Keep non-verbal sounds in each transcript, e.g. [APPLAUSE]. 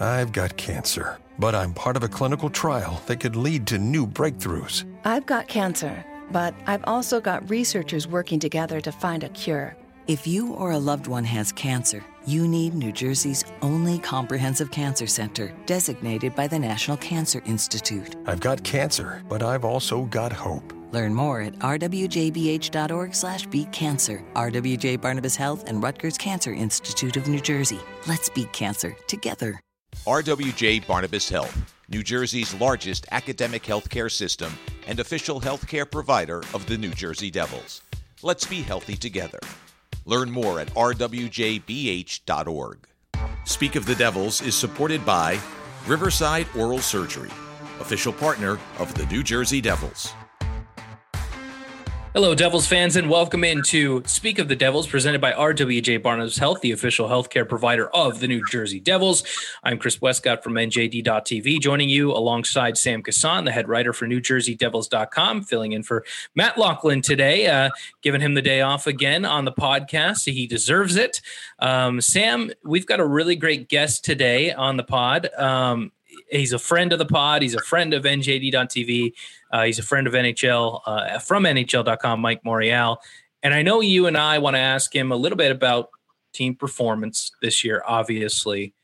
I've got cancer, but I'm part of a clinical trial that could lead to new breakthroughs. I've got cancer, but I've also got researchers working together to find a cure. If you or a loved one has cancer, you need New Jersey's only comprehensive cancer center, designated by the National Cancer Institute. I've got cancer, but I've also got hope. Learn more at rwjbh.org slash beat cancer. RWJ Barnabas Health and Rutgers Cancer Institute of New Jersey. Let's beat cancer together. RWJ Barnabas Health, New Jersey's largest academic healthcare system and official healthcare provider of the New Jersey Devils. Let's be healthy together. Learn more at rwjbh.org. Speak of the Devils is supported by Riverside Oral Surgery, official partner of the New Jersey Devils. Hello, Devils fans, and welcome into Speak of the Devils, presented by RWJ Barnabas Health, the official healthcare provider of the New Jersey Devils. I'm Chris Westcott from NJD.TV, joining you alongside Sam Kasan, the head writer for NewJerseyDevils.com, filling in for Matt Loughlin today, uh, giving him the day off again on the podcast. He deserves it. Um, Sam, we've got a really great guest today on the pod. Um, he's a friend of the pod. He's a friend of NJD.TV. Uh, he's a friend of NHL uh, from NHL.com, Mike Morreale. And I know you and I want to ask him a little bit about team performance this year, obviously.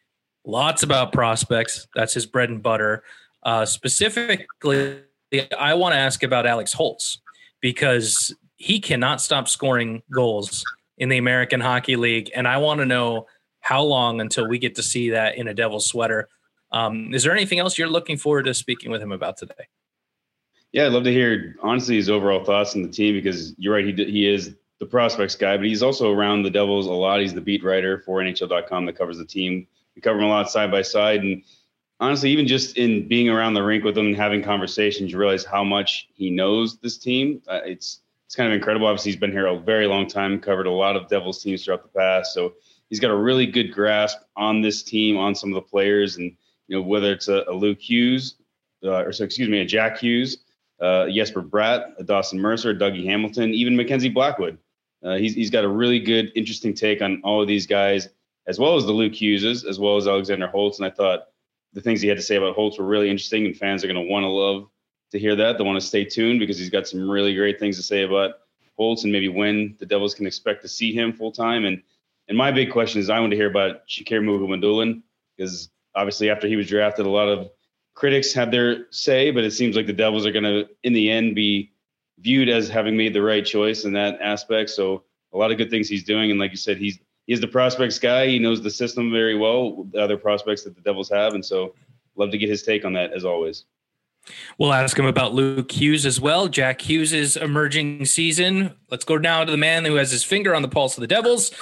Lots about prospects. That's his bread and butter. Uh, specifically, I want to ask about Alex Holtz because he cannot stop scoring goals in the American Hockey League. And I want to know how long until we get to see that in a Devil's sweater. Um, is there anything else you're looking forward to speaking with him about today? Yeah, I'd love to hear honestly his overall thoughts on the team because you're right. He he is the prospects guy, but he's also around the Devils a lot. He's the beat writer for NHL.com that covers the team. We cover him a lot side by side, and honestly, even just in being around the rink with him and having conversations, you realize how much he knows this team. Uh, it's it's kind of incredible. Obviously, he's been here a very long time, covered a lot of Devils teams throughout the past, so he's got a really good grasp on this team, on some of the players, and you know whether it's a, a Luke Hughes uh, or so excuse me, a Jack Hughes uh, Jesper Bratt, Dawson Mercer, Dougie Hamilton, even Mackenzie Blackwood. Uh, he's, he's got a really good, interesting take on all of these guys, as well as the Luke Hugheses, as well as Alexander Holtz. And I thought the things he had to say about Holtz were really interesting, and fans are going to want to love to hear that. They want to stay tuned because he's got some really great things to say about Holtz and maybe when the Devils can expect to see him full time. And and my big question is I want to hear about Shakir Mukhamadullin because obviously after he was drafted, a lot of critics have their say, but it seems like the Devils are going to, in the end, be viewed as having made the right choice in that aspect. So a lot of good things he's doing, and like you said, he's he's the prospects guy. He knows the system very well, the other prospects that the Devils have, and so love to get his take on that as always. We'll ask him about Luke Hughes as well. Jack Hughes' emerging season. Let's go now to the man who has his finger on the pulse of the Devils,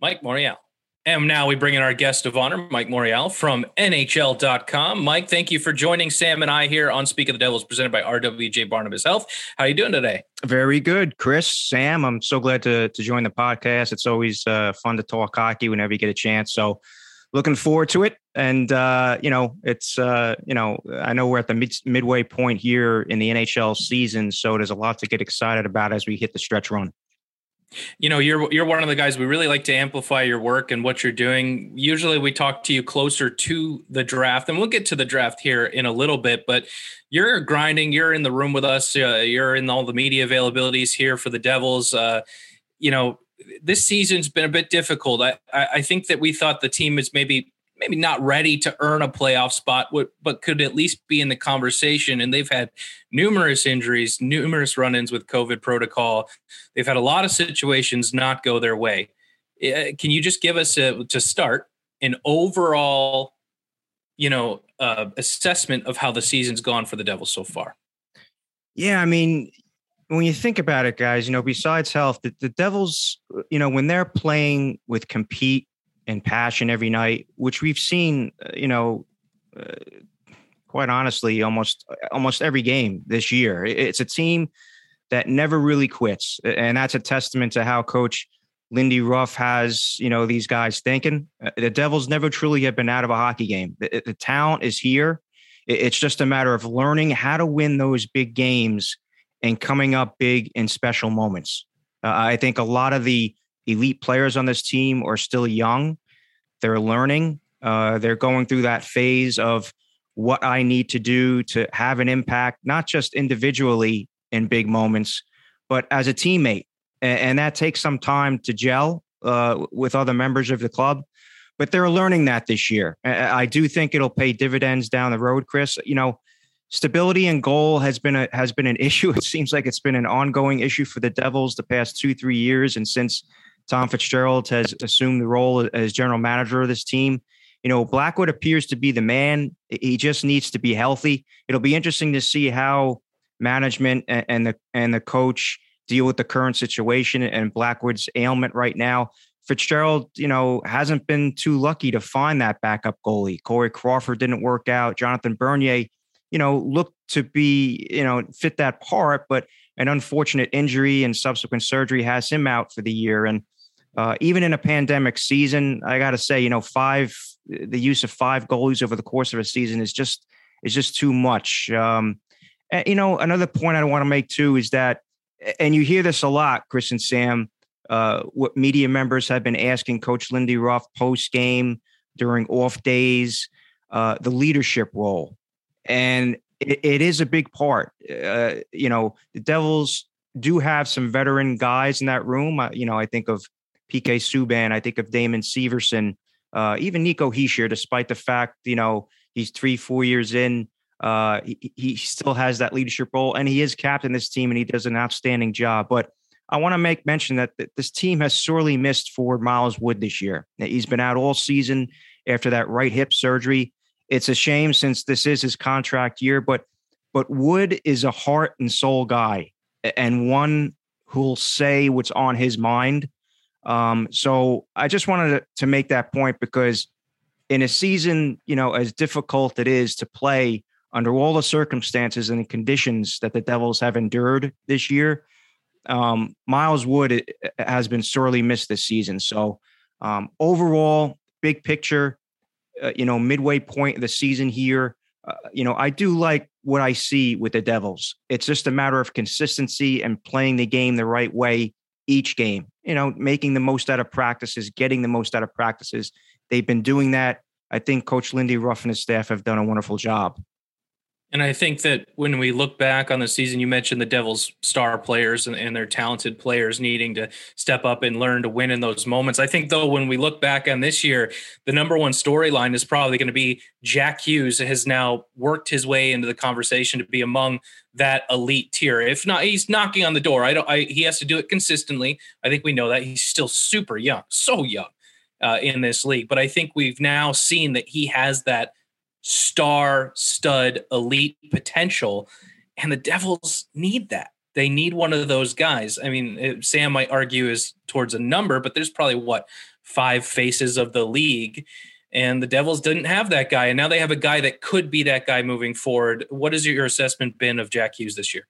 Mike Morreale. And now we bring in our guest of honor, Mike Morreale from NHL.com. Mike, thank you for joining Sam and I here on Speak of the Devils, presented by RWJ Barnabas Health. How are you doing today? Very good, Chris, Sam. I'm so glad to to join the podcast. It's always uh, fun to talk hockey whenever you get a chance. So, looking forward to it. And uh, you know, it's uh, you know, I know we're at the mid- midway point here in the NHL season, so there's a lot to get excited about as we hit the stretch run you know you're you're one of the guys we really like to amplify your work and what you're doing. Usually we talk to you closer to the draft and we'll get to the draft here in a little bit but you're grinding you're in the room with us uh, you're in all the media availabilities here for the devils. Uh, you know this season's been a bit difficult. I, I think that we thought the team is maybe maybe not ready to earn a playoff spot, but could at least be in the conversation. And they've had numerous injuries, numerous run ins with COVID protocol. They've had a lot of situations not go their way. Eh, can you just give us a, to start an overall, you know, uh, assessment of how the season's gone for the Devils so far? Yeah, I mean, when you think about it, guys, you know, besides health, the, the Devils, you know, when they're playing with compete and passion every night, which we've seen, uh, you know, uh, quite honestly, almost almost every game this year. It's a team that never really quits, and that's a testament to how Coach Lindy Ruff has, you know, these guys thinking. Uh, the Devils never truly have been out of a hockey game. The, the talent is here. It's just a matter of learning how to win those big games and coming up big in special moments. Uh, I think a lot of the elite players on this team are still young. They're learning. Uh, they're going through that phase of what I need to do to have an impact, not just individually in big moments, but as a teammate. And, and that takes some time to gel uh, with other members of the club. But they're learning that this year. I do think it'll pay dividends down the road, Chris. You know, stability and goal has been a has been an [LAUGHS] issue. It seems like it's been an ongoing issue for the Devils the past two three years, and since Tom Fitzgerald has assumed the role as general manager of this team, you know Blackwood appears to be the man. He just needs to be healthy. It'll be interesting to see how management and, the and the coach deal with the current situation and Blackwood's ailment right now. Fitzgerald, you know, hasn't been too lucky to find that backup goalie. Corey Crawford didn't work out. Jonathan Bernier you know, looked to be, you know, fit that part, but an unfortunate injury and subsequent surgery has him out for the year. And uh, even in a pandemic season, I got to say, you know, five, the use of five goalies over the course of a season is just, is just too much. Um, and, you know, another point I want to make too is that, and you hear this a lot, Chris and Sam, uh, what media members have been asking Coach Lindy Ruff post game during off days, uh, the leadership role and it, it is a big part. Uh, you know, the Devils do have some veteran guys in that room. You know, I think of PK Subban, I think of Damon Severson, uh, even Nico Hischier, despite the fact you know he's three, four years in. Uh, he, he still has that leadership role, and he is captain this team, and he does an outstanding job. But I want to make mention that this team has sorely missed Ford Miles Wood this year. He's been out all season after that right hip surgery. It's a shame since this is his contract year, but but Wood is a heart and soul guy and one who'll say what's on his mind. Um, so I just wanted to, to make that point because in a season, you know, as difficult it is to play under all the circumstances and the conditions that the Devils have endured this year, um, Miles Wood has been sorely missed this season. So um, overall, big picture, uh, you know, midway point of the season here. Uh, you know, I do like what I see with the Devils. It's just a matter of consistency and playing the game the right way each game. You know, making the most out of practices, getting the most out of practices. They've been doing that. I think Coach Lindy Ruff and his staff have done a wonderful job. And I think that when we look back on the season, you mentioned the Devils' star players and, and, their talented players needing to step up and learn to win in those moments. I think, though, when we look back on this year, the number one storyline is probably going to be Jack Hughes has now worked his way into the conversation to be among that elite tier. If not, he's knocking on the door. I don't. I, he has to do it consistently. I think we know that he's still super young, so young uh, in this league. But I think we've now seen that he has that star stud elite potential and the devils need that they need one of those guys i mean sam might argue is towards a number but there's probably what five faces of the league and the devils didn't have that guy and now they have a guy that could be that guy moving forward what has your assessment been of jack hughes this year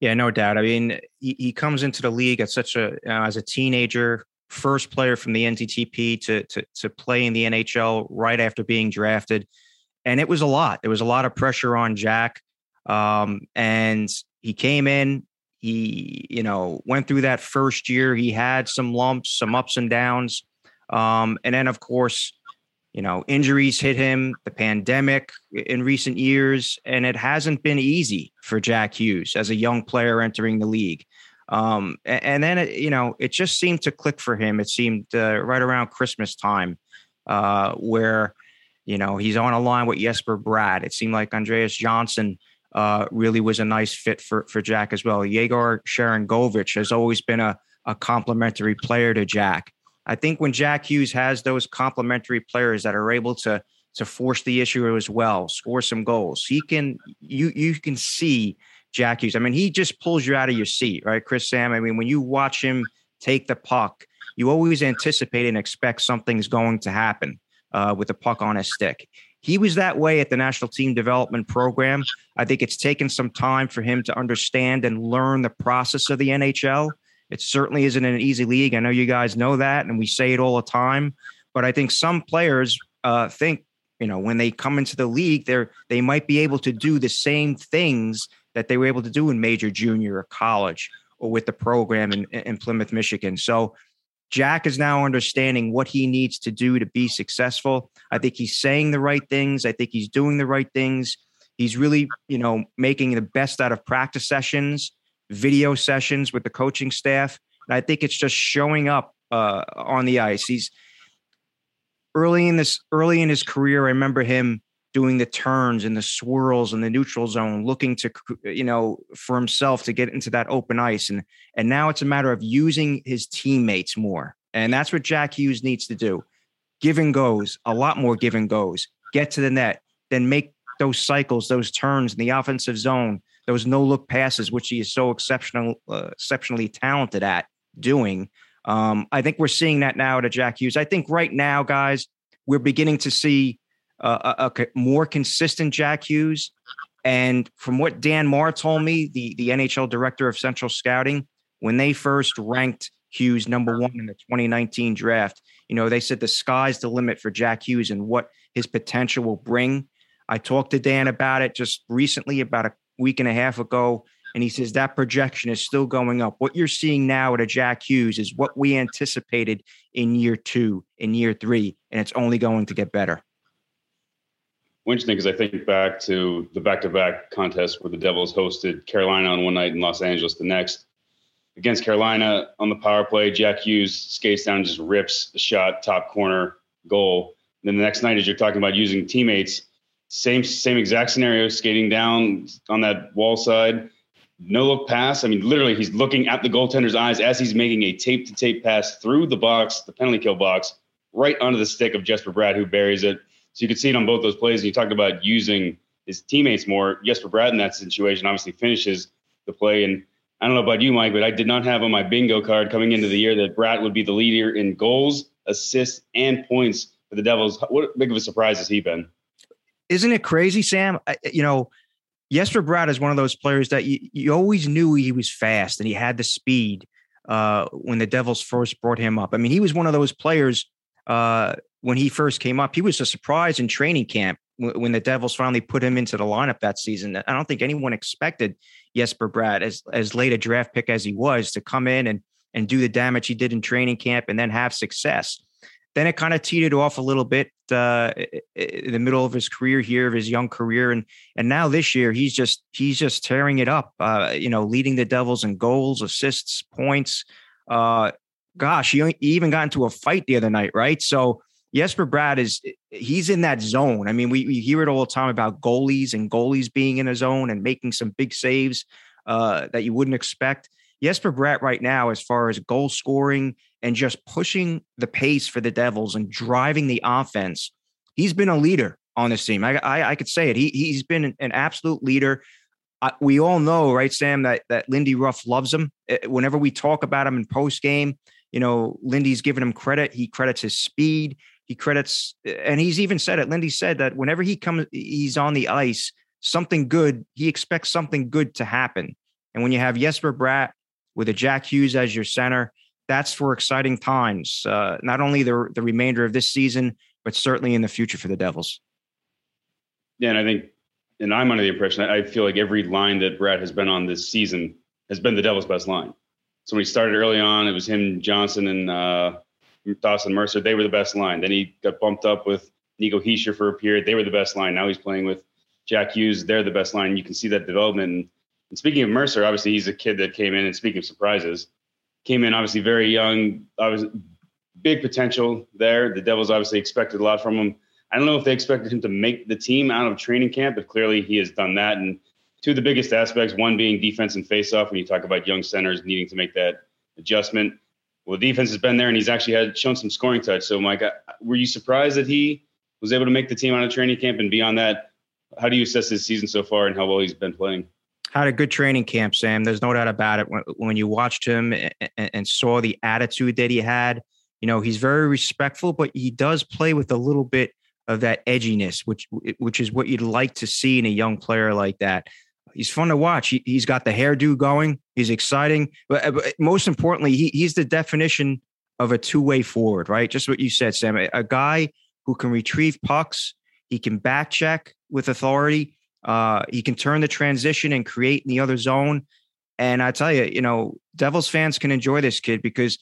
yeah no doubt i mean he, he comes into the league at such a uh, as a teenager first player from the NTDP to, to to play in the nhl right after being drafted and it was a lot. There was a lot of pressure on Jack, um, and he came in. He, you know, went through that first year. He had some lumps, some ups and downs, um, and then of course, you know, injuries hit him. The pandemic in recent years, and it hasn't been easy for Jack Hughes as a young player entering the league. Um, and, then, it, you know, it just seemed to click for him. It seemed uh, right around Christmas time, uh, where you know, he's on a line with Jesper Bratt. It seemed like Andreas Johnsson uh, really was a nice fit for for Jack as well. Yegor Sharangovich has always been a, a complementary player to Jack. I think when Jack Hughes has those complementary players that are able to to force the issue as well, score some goals, he can you you can see Jack Hughes. I mean, he just pulls you out of your seat, right, Chris Sam? I mean, when you watch him take the puck, you always anticipate and expect something's going to happen uh, with a puck on his stick. He was that way at the national team development program. I think it's taken some time for him to understand and learn the process of the NHL. It certainly isn't an easy league. I know you guys know that, and we say it all the time. But I think some players uh, think, you know, when they come into the league, they're they might be able to do the same things that they were able to do in major junior or college or with the program in, in Plymouth, Michigan. So Jack is now understanding what he needs to do to be successful. I think he's saying the right things. I think he's doing the right things. He's really, you know, making the best out of practice sessions, video sessions with the coaching staff. And I think it's just showing up uh, on the ice. He's early in this early in his career. I remember him doing the turns and the swirls in the neutral zone, looking to you know for himself to get into that open ice, and and now it's a matter of using his teammates more, and that's what Jack Hughes needs to do. Give and goes, a lot more give and goes. Get to the net, then make those cycles, those turns in the offensive zone, those no look passes, which he is so exceptional, uh, exceptionally talented at doing. Um, I think we're seeing that now to Jack Hughes. I think right now, guys, we're beginning to see uh, a, a, more consistent Jack Hughes. And from what Dan Marr told me, the, the NHL director of Central Scouting, when they first ranked Hughes number one in the 2019 draft, you know, they said the sky's the limit for Jack Hughes and what his potential will bring. I talked to Dan about it just recently, about a week and a half ago. And he says that projection is still going up. What you're seeing now at a Jack Hughes is what we anticipated in year two, in year three, and it's only going to get better. Interesting because I think back to the back-to-back contest where the Devils hosted Carolina on one night and Los Angeles the next. Against Carolina on the power play, Jack Hughes skates down just rips a shot, top corner goal. And then the next night, as you're talking about using teammates, same same exact scenario, skating down on that wall side, no look pass. I mean, literally, he's looking at the goaltender's eyes as he's making a tape to tape pass through the box, the penalty kill box, right onto the stick of Jesper Bratt, who buries it. So you could see it on both those plays. And you talked about using his teammates more. Jesper Bratt in that situation obviously finishes the play. And I don't know about you, Mike, but I did not have on my bingo card coming into the year that Bratt would be the leader in goals, assists, and points for the Devils. What big of a surprise has he been? Isn't it crazy, Sam? You know, Jesper Bratt is one of those players that you, you always knew he was fast and he had the speed uh, when the Devils first brought him up. I mean, he was one of those players uh, when he first came up. He was a surprise in training camp when the Devils finally put him into the lineup that season. I don't think anyone expected Jesper Bratt as as late a draft pick as he was, to come in and and do the damage he did in training camp and then have success. Then it kind of teetered off a little bit uh, in the middle of his career here, of his young career, and and now this year he's just he's just tearing it up. Uh, you know, leading the Devils in goals, assists, points. Uh, gosh, he, even got into a fight the other night, right? So Jesper Bratt is he's in that zone. I mean, we, we hear it all the time about goalies and goalies being in a zone and making some big saves uh, that you wouldn't expect. Jesper Bratt right now, as far as goal scoring and just pushing the pace for the Devils and driving the offense, he's been a leader on this team. I I, I could say it. He he's been an, absolute leader. We all know, right, Sam, that that Lindy Ruff loves him. Eh, whenever we talk about him in post game, you know, Lindy's giving him credit. He credits his speed. He credits, eh, and he's even said it. Lindy said that whenever he comes, he's on the ice, something good. He expects something good to happen. And when you have Jesper Bratt with a Jack Hughes as your center, that's for exciting times. Uh, not only the the remainder of this season, but certainly in the future for the Devils. Yeah, and I think, and I'm under the impression I feel like every line that Bratt has been on this season has been the Devils' best line. So when he started early on, it was him, Johnsson, and uh, Dawson Mercer. They were the best line. Then he got bumped up with Nico Hischier for a period. They were the best line. Now he's playing with Jack Hughes. They're the best line. You can see that development. And speaking of Mercer, obviously he's a kid that came in. And speaking of surprises, came in obviously very young. I was big potential there. The Devils obviously expected a lot from him. I don't know if they expected him to make the team out of training camp, but clearly he has done that. And two of the biggest aspects, one being defense and faceoff. When you talk about young centers needing to make that adjustment, well, defense has been there, and he's actually had shown some scoring touch. So, Mike, were you surprised that he was able to make the team out of training camp? And beyond that, how do you assess his season so far and how well he's been playing? Had a good training camp, Sam. There's no doubt about it. When, when you watched him and, and saw the attitude that he had, you know, he's very respectful, but he does play with a little bit of that edginess, which which is what you'd like to see in a young player like that. He's fun to watch. He, has got the hairdo going. He's exciting. But, uh, but most importantly, he, he's the definition of a two way forward, right? Just what you said, Sam. A, a, guy who can retrieve pucks. He can back check with authority. Uh, he can turn the transition and create in the other zone. And I tell you, you know, Devils fans can enjoy this kid because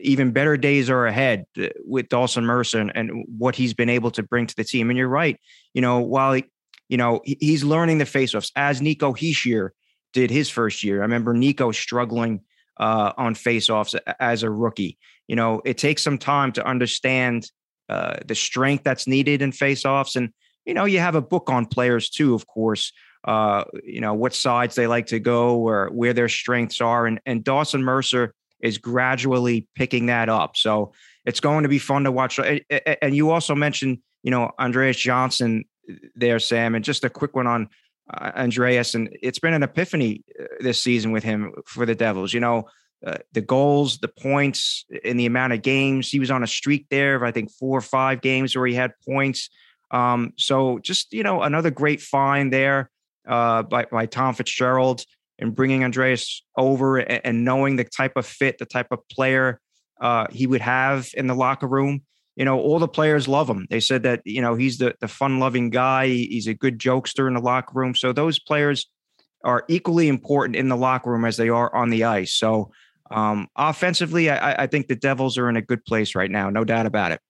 even better days are ahead uh, with Dawson Mercer and, and what he's been able to bring to the team. And you're right, you know, while he, you know he's learning the faceoffs as Nico Hischier did his first year. I remember Nico struggling uh, on faceoffs as a rookie. You know, it takes some time to understand uh, the strength that's needed in faceoffs, and you know, you have a book on players too, of course. Uh, you know what sides they like to go or where their strengths are, and and Dawson Mercer is gradually picking that up. So it's going to be fun to watch. And you also mentioned, you know, Andreas Johnsson there, Sam, and just a quick one on uh, Andreas. And it's been an epiphany uh, this season with him for the Devils. You know, uh, the goals, the points, and the amount of games. He was on a streak there of, I think, four or five games where he had points. Um, so just, you know, another great find there uh, by, by Tom Fitzgerald and bringing Andreas over and, and knowing the type of fit, the type of player uh, he would have in the locker room. You know, all the players love him. They said that you know he's the the fun loving guy. He's a good jokester in the locker room. So those players are equally important in the locker room as they are on the ice. So um, offensively, I, I think the Devils are in a good place right now, no doubt about it.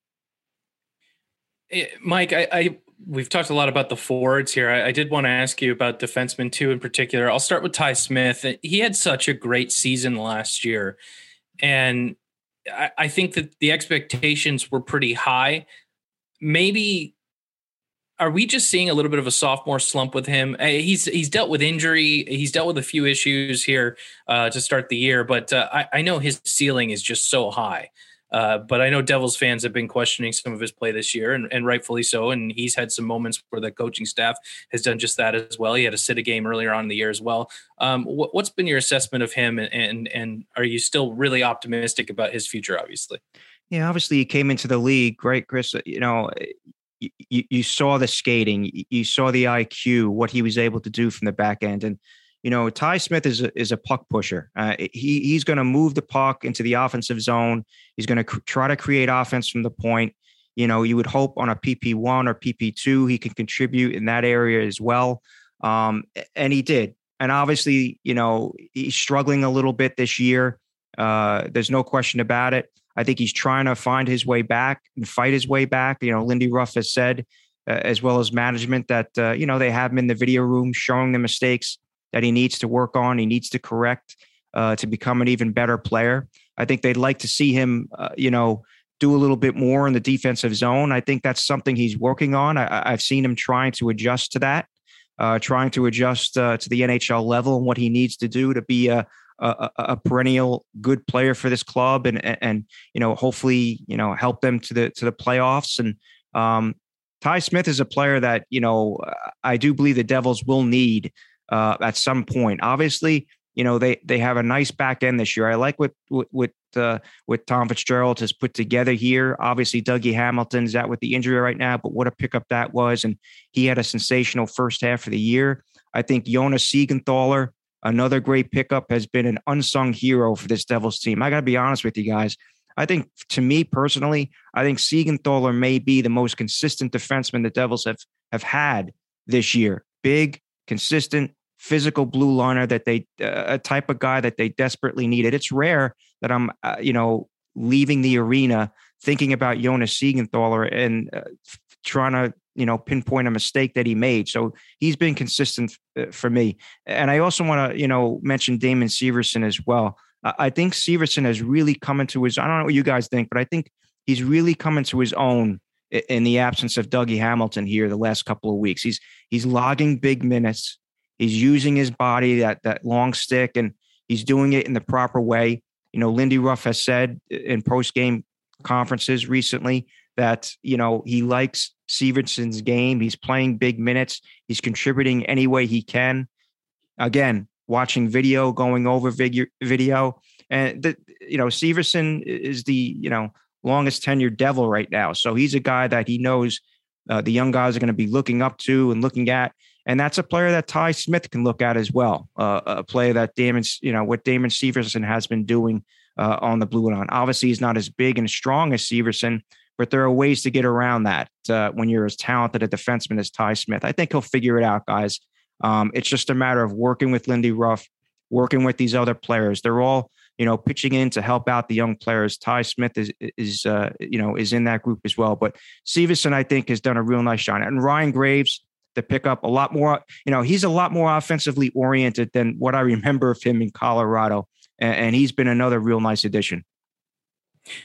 Eh, Mike, I, I we've talked a lot about the forwards here. I, I, did want to ask you about defensemen too, in particular. I'll start with Ty Smith. He had such a great season last year, and I, I think that the expectations were pretty high. Maybe are we just seeing a little bit of a sophomore slump with him? Eh, he's he's dealt with injury. He's dealt with a few issues here uh, to start the year, but uh, I, I know his ceiling is just so high. Uh, but I know Devils fans have been questioning some of his play this year, and, and, rightfully so. And he's had some moments where the coaching staff has done just that as well. He had a sit a game earlier on in the year as well. Um, what, has been your assessment of him, and, and, and are you still really optimistic about his future? Obviously, yeah. Obviously, he came into the league, right, Chris? You know, you, you saw the skating, you saw the IQ, what he was able to do from the back end, and you know, Ty Smith is a, is a puck pusher. Uh, he he's going to move the puck into the offensive zone. He's going to cr- try to create offense from the point. You know, you would hope on a PP one or PP two he can contribute in that area as well, um, and he did. And obviously, you know, he's struggling a little bit this year. Uh, there's no question about it. I think he's trying to find his way back and fight his way back. You know, Lindy Ruff has said, uh, as well as management, that uh, you know they have him in the video room showing the mistakes that he needs to work on, he needs to correct uh, to become an even better player. I think they'd like to see him, uh, you know, do a little bit more in the defensive zone. I think that's something he's working on. I, have seen him trying to adjust to that, uh, trying to adjust uh, to the NHL level and what he needs to do to be a, a, a, perennial good player for this club and, and, you know hopefully you know help them to the to the playoffs and um, Ty Smith is a player that you know I do believe the Devils will need uh, at some point. Obviously, you know they they have a nice back end this year. I like what what uh, what Tom Fitzgerald has put together here. Obviously, Dougie Hamilton's out with the injury right now, but what a pickup that was, and he had a sensational first half of the year. I think Jonas Siegenthaler, another great pickup, has been an unsung hero for this Devils team. I got to be honest with you guys. I think, to me personally, I think Siegenthaler may be the most consistent defenseman the Devils have have had this year. Big, consistent, physical blue liner that they uh, a type of guy that they desperately needed. It's rare that I'm uh, you know leaving the arena thinking about Jonas Siegenthaler and uh, trying to you know pinpoint a mistake that he made. So he's been consistent uh, for me. And I also want to you know mention Damon Severson as well. I think Severson has really come into his. I don't know what you guys think, but I think he's really come into his own in the absence of Dougie Hamilton here the last couple of weeks. He's he's logging big minutes. He's using his body that that long stick, and he's doing it in the proper way. You know, Lindy Ruff has said in post game conferences recently that you know he likes Severson's game. He's playing big minutes. He's contributing any way he can. Again, watching video, going over video, and the, you know Severson is the you know longest tenured devil right now. So he's a guy that he knows uh, the young guys are going to be looking up to and looking at. And that's a player that Ty Smith can look at as well. Uh, a player that Damon, you know, what Damon Severson has been doing uh, on the blue line. Obviously, he's not as big and strong as Severson, but there are ways to get around that uh, when you're as talented a defenseman as Ty Smith. I think he'll figure it out, guys. Um, it's just a matter of working with Lindy Ruff, working with these other players. They're all you know, pitching in to help out the young players. Ty Smith is is uh, you know is in that group as well. But Severson, I think, has done a real nice job. And Ryan Graves, to pick up a lot more. You know, he's a lot more offensively oriented than what I remember of him in Colorado, and, and he's been another real nice addition.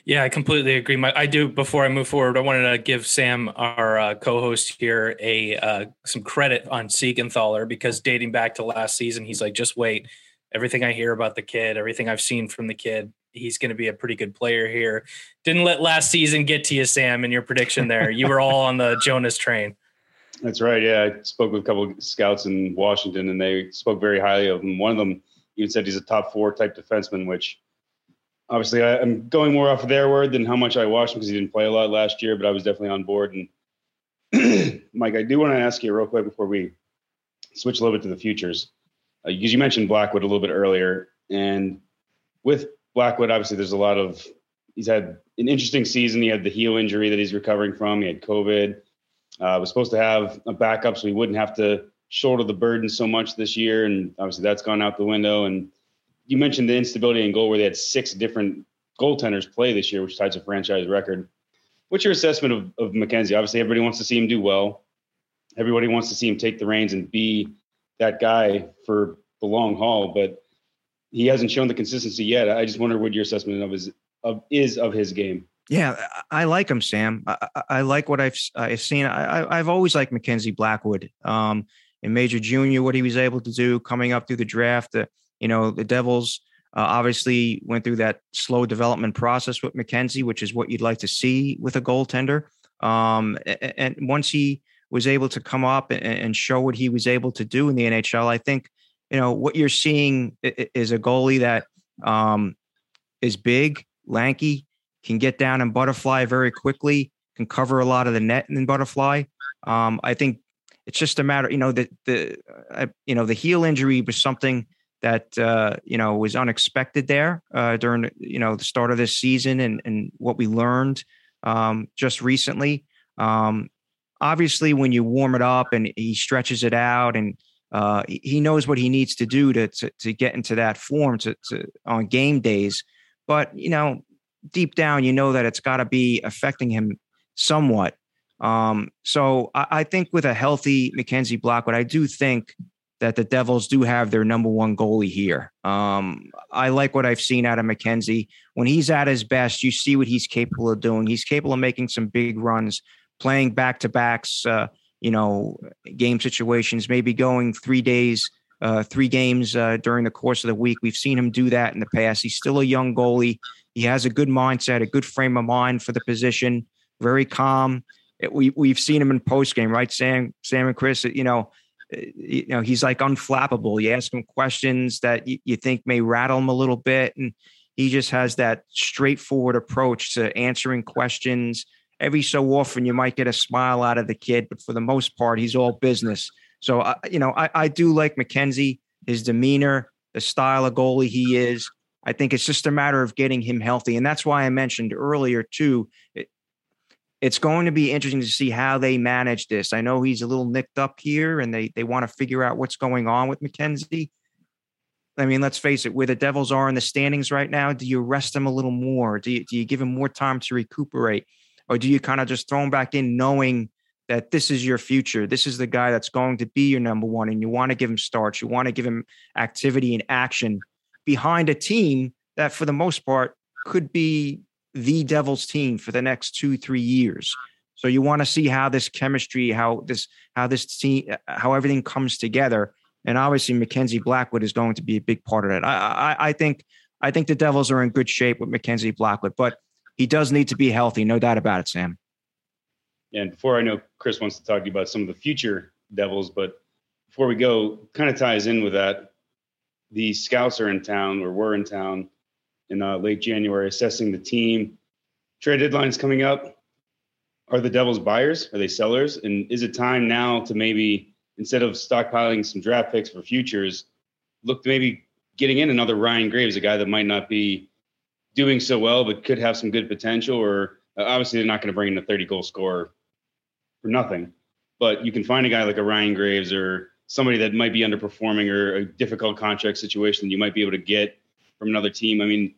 Yeah, I completely agree. My, I do. Before I move forward, I wanted to give Sam, our uh, co-host here, a uh, some credit on Siegenthaler because dating back to last season, he's like, just wait. Everything I hear about the kid, everything I've seen from the kid, he's going to be a pretty good player here. Didn't let last season get to you, Sam, in your prediction there. you were all on the [LAUGHS] Jonas train. That's right. Yeah, I spoke with a couple of scouts in Washington, and they spoke very highly of him. One of them even said he's a top four type defenseman, which obviously I, am going more off of their word than how much I watched him because he didn't play a lot last year. But I was definitely on board. And [CLEARS THROAT] Mike, I do want to ask you real quick before we switch a little bit to the futures, because uh, you mentioned Blackwood a little bit earlier, and with Blackwood, obviously there's a lot of he's had an interesting season. He had the heel injury that he's recovering from. He had COVID. Uh, was supposed to have a backup so he wouldn't have to shoulder the burden so much this year, and obviously that's gone out the window. And you mentioned the instability in goal where they had six different goaltenders play this year, which ties a franchise record. What's your assessment of, of Mackenzie? Obviously, everybody wants to see him do well. Everybody wants to see him take the reins and be that guy for the long haul, but he hasn't shown the consistency yet. I just wonder what your assessment of his of is of his game. Yeah, I like him, Sam. I, I like what I've I've seen. I, have always liked Mackenzie Blackwood. Um, in Major Junior, what he was able to do coming up through the draft. Uh, you know, the Devils uh, obviously went through that slow development process with Mackenzie, which is what you'd like to see with a goaltender. Um, and, and once he was able to come up and, show what he was able to do in the NHL, I think you know what you're seeing is a goalie that um, is big, lanky, can get down and butterfly very quickly, can cover a lot of the net in butterfly. Um, I think it's just a matter, you know, the the uh, you know the heel injury was something that uh, you know was unexpected there uh, during you know the start of this season and and what we learned um, just recently. Um, obviously, when you warm it up and he stretches it out and uh, he knows what he needs to do to, to, to get into that form to, to on game days. But you know, deep down, you know that it's got to be affecting him somewhat. Um, so I, I, think with a healthy Mackenzie Blackwood, I do think that the Devils do have their number one goalie here. Um, I like what I've seen out of Mackenzie. When he's at his best, you see what he's capable of doing. He's capable of making some big runs, playing back to backs, uh, you know, game situations, maybe going three days, uh, three games uh, during the course of the week. We've seen him do that in the past. He's still a young goalie. He has a good mindset, a good frame of mind for the position, very calm. It, we we've seen him in post game, right? Sam, Sam and Chris, you know, you know he's like unflappable. You ask him questions that you, you think may rattle him a little bit, and he just has that straightforward approach to answering questions. Every so often, you might get a smile out of the kid, but for the most part, he's all business. So, uh, you know, I, I do like Mackenzie, his demeanor, the style of goalie he is. I think it's just a matter of getting him healthy. And that's why I mentioned earlier, too. It, it's going to be interesting to see how they manage this. I know he's a little nicked up here and they, they want to figure out what's going on with Mackenzie. I mean, let's face it, where the Devils are in the standings right now, do you rest him a little more? Do you, do you give him more time to recuperate? Or do you kind of just throw him back in knowing that this is your future? This is the guy that's going to be your number one, and you want to give him starts, you want to give him activity and action behind a team that, for the most part, could be the Devils team for the next two, three years. So you want to see how this chemistry, how this, how this team, uh, how everything comes together. And obviously, Mackenzie Blackwood is going to be a big part of that. I, I, I think, I think the Devils are in good shape with Mackenzie Blackwood, but he does need to be healthy, no doubt about it, Sam. And before I know Chris wants to talk to you about some of the future Devils, but before we go, kind of ties in with that the scouts are in town or were in town in uh, late January assessing the team. Trade deadline's coming up. Are the Devils buyers? Are they sellers? And is it time now to maybe instead of stockpiling some draft picks for futures, look to maybe getting in another Ryan Graves, a guy that might not be doing so well but could have some good potential? Or uh, obviously they're not going to bring in a 30 goal scorer for nothing, but you can find a guy like a Ryan Graves or somebody that might be underperforming or a difficult contract situation you might be able to get from another team. I mean,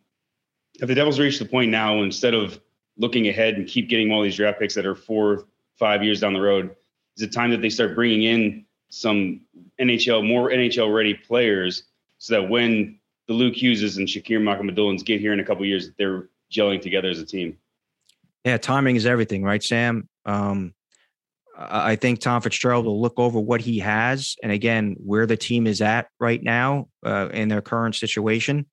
if the Devils reach the point now, instead of looking ahead and keep getting all these draft picks that are four, five years down the road, is it time that they start bringing in some NHL, more NHL ready players so that when the Luke Hugheses and Shakir Mukhamadullins get here in a couple years, they're gelling together as a team. Yeah, timing is everything, right, Sam? Um, I think Tom Fitzgerald will look over what he has, and again, where the team is at right now uh, in their current situation.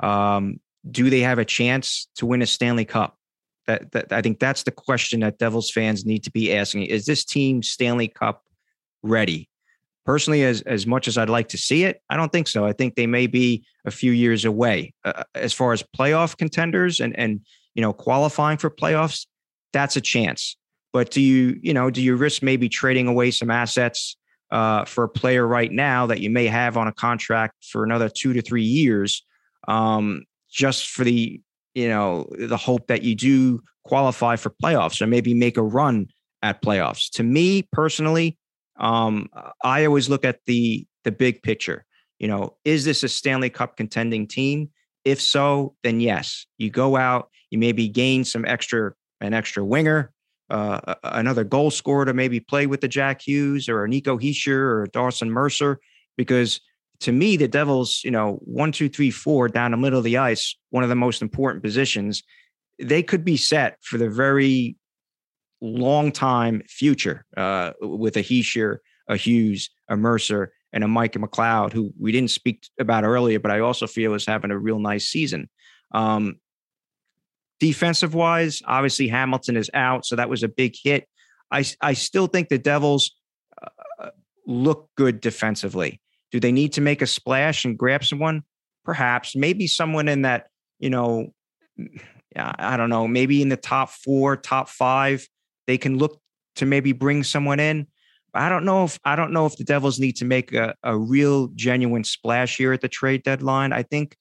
Um, do they have a chance to win a Stanley Cup? That, that I think that's the question that Devils fans need to be asking: Is this team Stanley Cup ready? Personally, as as much as I'd like to see it, I don't think so. I think they may be a few years away uh, as far as playoff contenders and and you know qualifying for playoffs. That's a chance, but do you you know do you risk maybe trading away some assets uh, for a player right now that you may have on a contract for another two to three years? Um, just for the you know the hope that you do qualify for playoffs or maybe make a run at playoffs. To me personally, um, I always look at the the big picture. You know, is this a Stanley Cup contending team? If so, then yes, you go out, you maybe gain some extra an extra winger, uh, another goal scorer to maybe play with the Jack Hughes or a Nico Hischier or Dawson Mercer, because to me, the Devils, you know, one, two, three, four down the middle of the ice, one of the most important positions, they could be set for the very long time future uh, with a Hischier, a Hughes, a Mercer, and a Mike McLeod, who we didn't speak about earlier, but I also feel is having a real nice season. Um, defensive wise, obviously Hamilton is out, so that was a big hit. I, I still think the Devils uh, look good defensively. Do they need to make a splash and grab someone? Perhaps. Maybe someone in that, you know, I don't know, maybe in the top four, top five, they can look to maybe bring someone in. I don't know if I don't know if the Devils need to make a, a real genuine splash here at the trade deadline. I think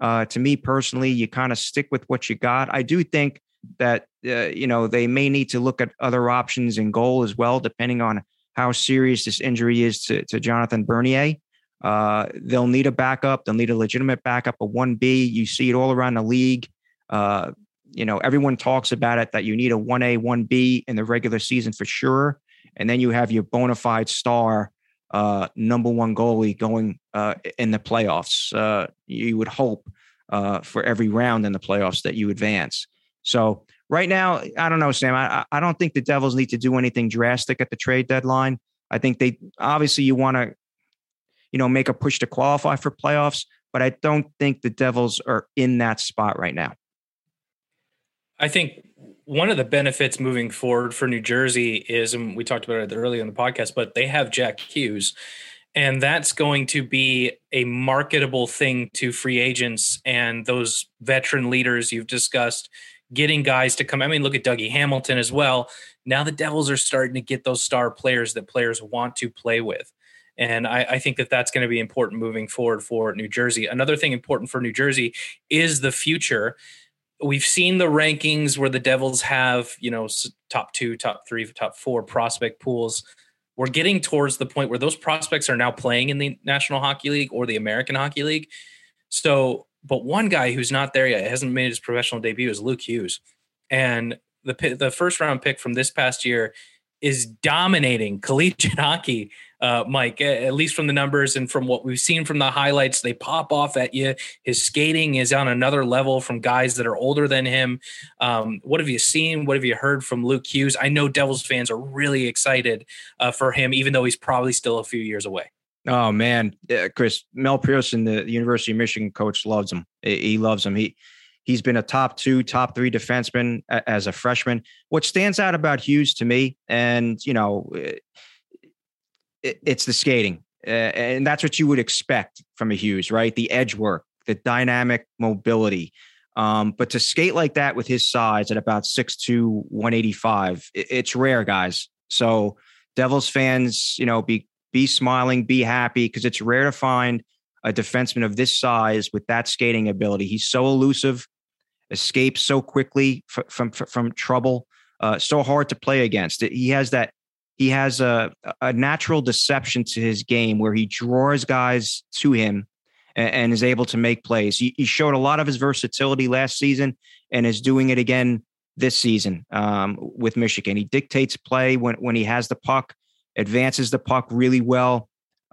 uh, to me personally, you kind of stick with what you got. I do think that uh, you know they may need to look at other options in goal as well, depending on how serious this injury is to, to Jonathan Bernier. Uh, they'll need a backup. They'll need a legitimate backup, a 1B. You see it all around the league. Uh, you know, everyone talks about it that you need a 1A, 1B in the regular season for sure. And then you have your bona fide star, uh, number one goalie going uh, in the playoffs. Uh, you would hope uh, for every round in the playoffs that you advance. So right now, I don't know, Sam. I, I don't think the Devils need to do anything drastic at the trade deadline. I think they obviously you want to you know, make a push to qualify for playoffs. But I don't think the Devils are in that spot right now. I think one of the benefits moving forward for New Jersey is, and we talked about it earlier in the podcast, but they have Jack Hughes. And that's going to be a marketable thing to free agents and those veteran leaders you've discussed, getting guys to come. I mean, look at Dougie Hamilton as well. Now the Devils are starting to get those star players that players want to play with. And I, I, think that that's going to be important moving forward for New Jersey. Another thing important for New Jersey is the future. We've seen the rankings where the Devils have, you know, top two, top three, top four prospect pools. We're getting towards the point where those prospects are now playing in the National Hockey League or the American Hockey League. So, but one guy who's not there yet, hasn't made his professional debut, is Luke Hughes. And the the first round pick from this past year is dominating collegiate [LAUGHS] hockey uh, Mike, at least from the numbers and from what we've seen from the highlights, they pop off at you. His skating is on another level from guys that are older than him. Um, what have you seen? What have you heard from Luke Hughes? I know Devils fans are really excited uh, for him, even though he's probably still a few years away. Oh man, yeah, Chris Mel Pearson, the University of Michigan coach, loves him. He loves him. He he's been a top two, top three defenseman as a freshman. What stands out about Hughes to me, and you know, it's the skating. Uh, and that's what you would expect from a Hughes, right? The edge work, the dynamic mobility. Um, but to skate like that with his size at about 6'2, 185, it's rare, guys. So Devils fans, you know, be be smiling, be happy, because it's rare to find a defenseman of this size with that skating ability. He's so elusive, escapes so quickly from from, from trouble, uh, so hard to play against. He has that he has a, a natural deception to his game where he draws guys to him and, and is able to make plays. He, he, showed a lot of his versatility last season and is doing it again this season um, with Michigan. He dictates play when, when he has the puck, advances the puck really well.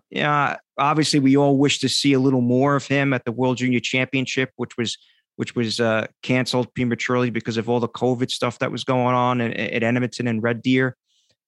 Yeah, obviously, we all wish to see a little more of him at the World Junior Championship, which was which was uh, canceled prematurely because of all the COVID stuff that was going on at, at Edmonton and Red Deer.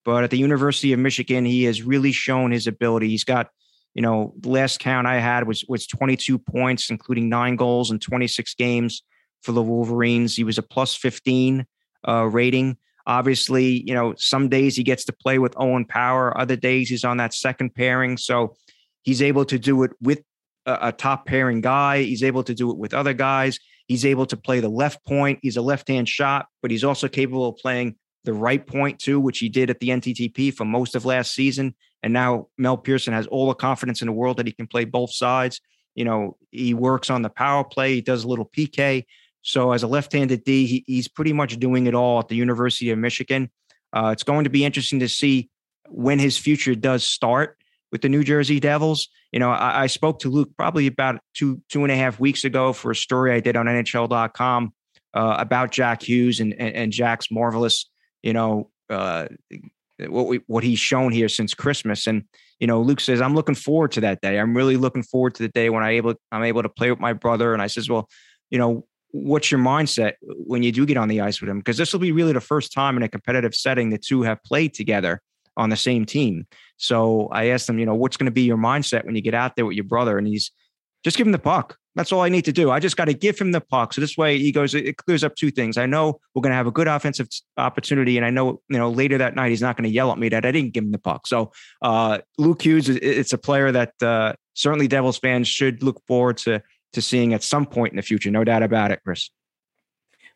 But at the University of Michigan, he has really shown his ability. He's got, you know, the last count I had was was 22 points, including nine goals in 26 games for the Wolverines. He was a plus 15 uh, rating. Obviously, you know, some days he gets to play with Owen Power, other days he's on that second pairing. So he's able to do it with a, a top pairing guy. He's able to do it with other guys. He's able to play the left point. He's a left hand shot, but he's also capable of playing the right point too, which he did at the NTDP for most of last season. And now Mel Pearson has all the confidence in the world that he can play both sides. You know, he works on the power play, he does a little PK. So as a left-handed D, he, he's pretty much doing it all at the University of Michigan. Uh, it's going to be interesting to see when his future does start with the New Jersey Devils. You know, I, I spoke to Luke probably about two two and a half weeks ago for a story I did on NHL.com uh, about Jack Hughes and, and, and Jack's marvelous you know, uh, what we, what he's shown here since Christmas. And you know, Luke says, "I'm looking forward to that day. I'm really looking forward to the day when I able I'm able to play with my brother." And I says, "Well, you know, what's your mindset when you do get on the ice with him? Because this will be really the first time in a competitive setting the two have played together on the same team." So I asked him, you know, what's going to be your mindset when you get out there with your brother? And he's just give him the puck. That's all I need to do. I just got to give him the puck. So this way he goes, it clears up two things. I know we're going to have a good offensive opportunity. And I know, you know, later that night, he's not going to yell at me that I didn't give him the puck. So uh, Luke Hughes, it's a player that uh, certainly Devils fans should look forward to, to seeing at some point in the future. No doubt about it, Chris.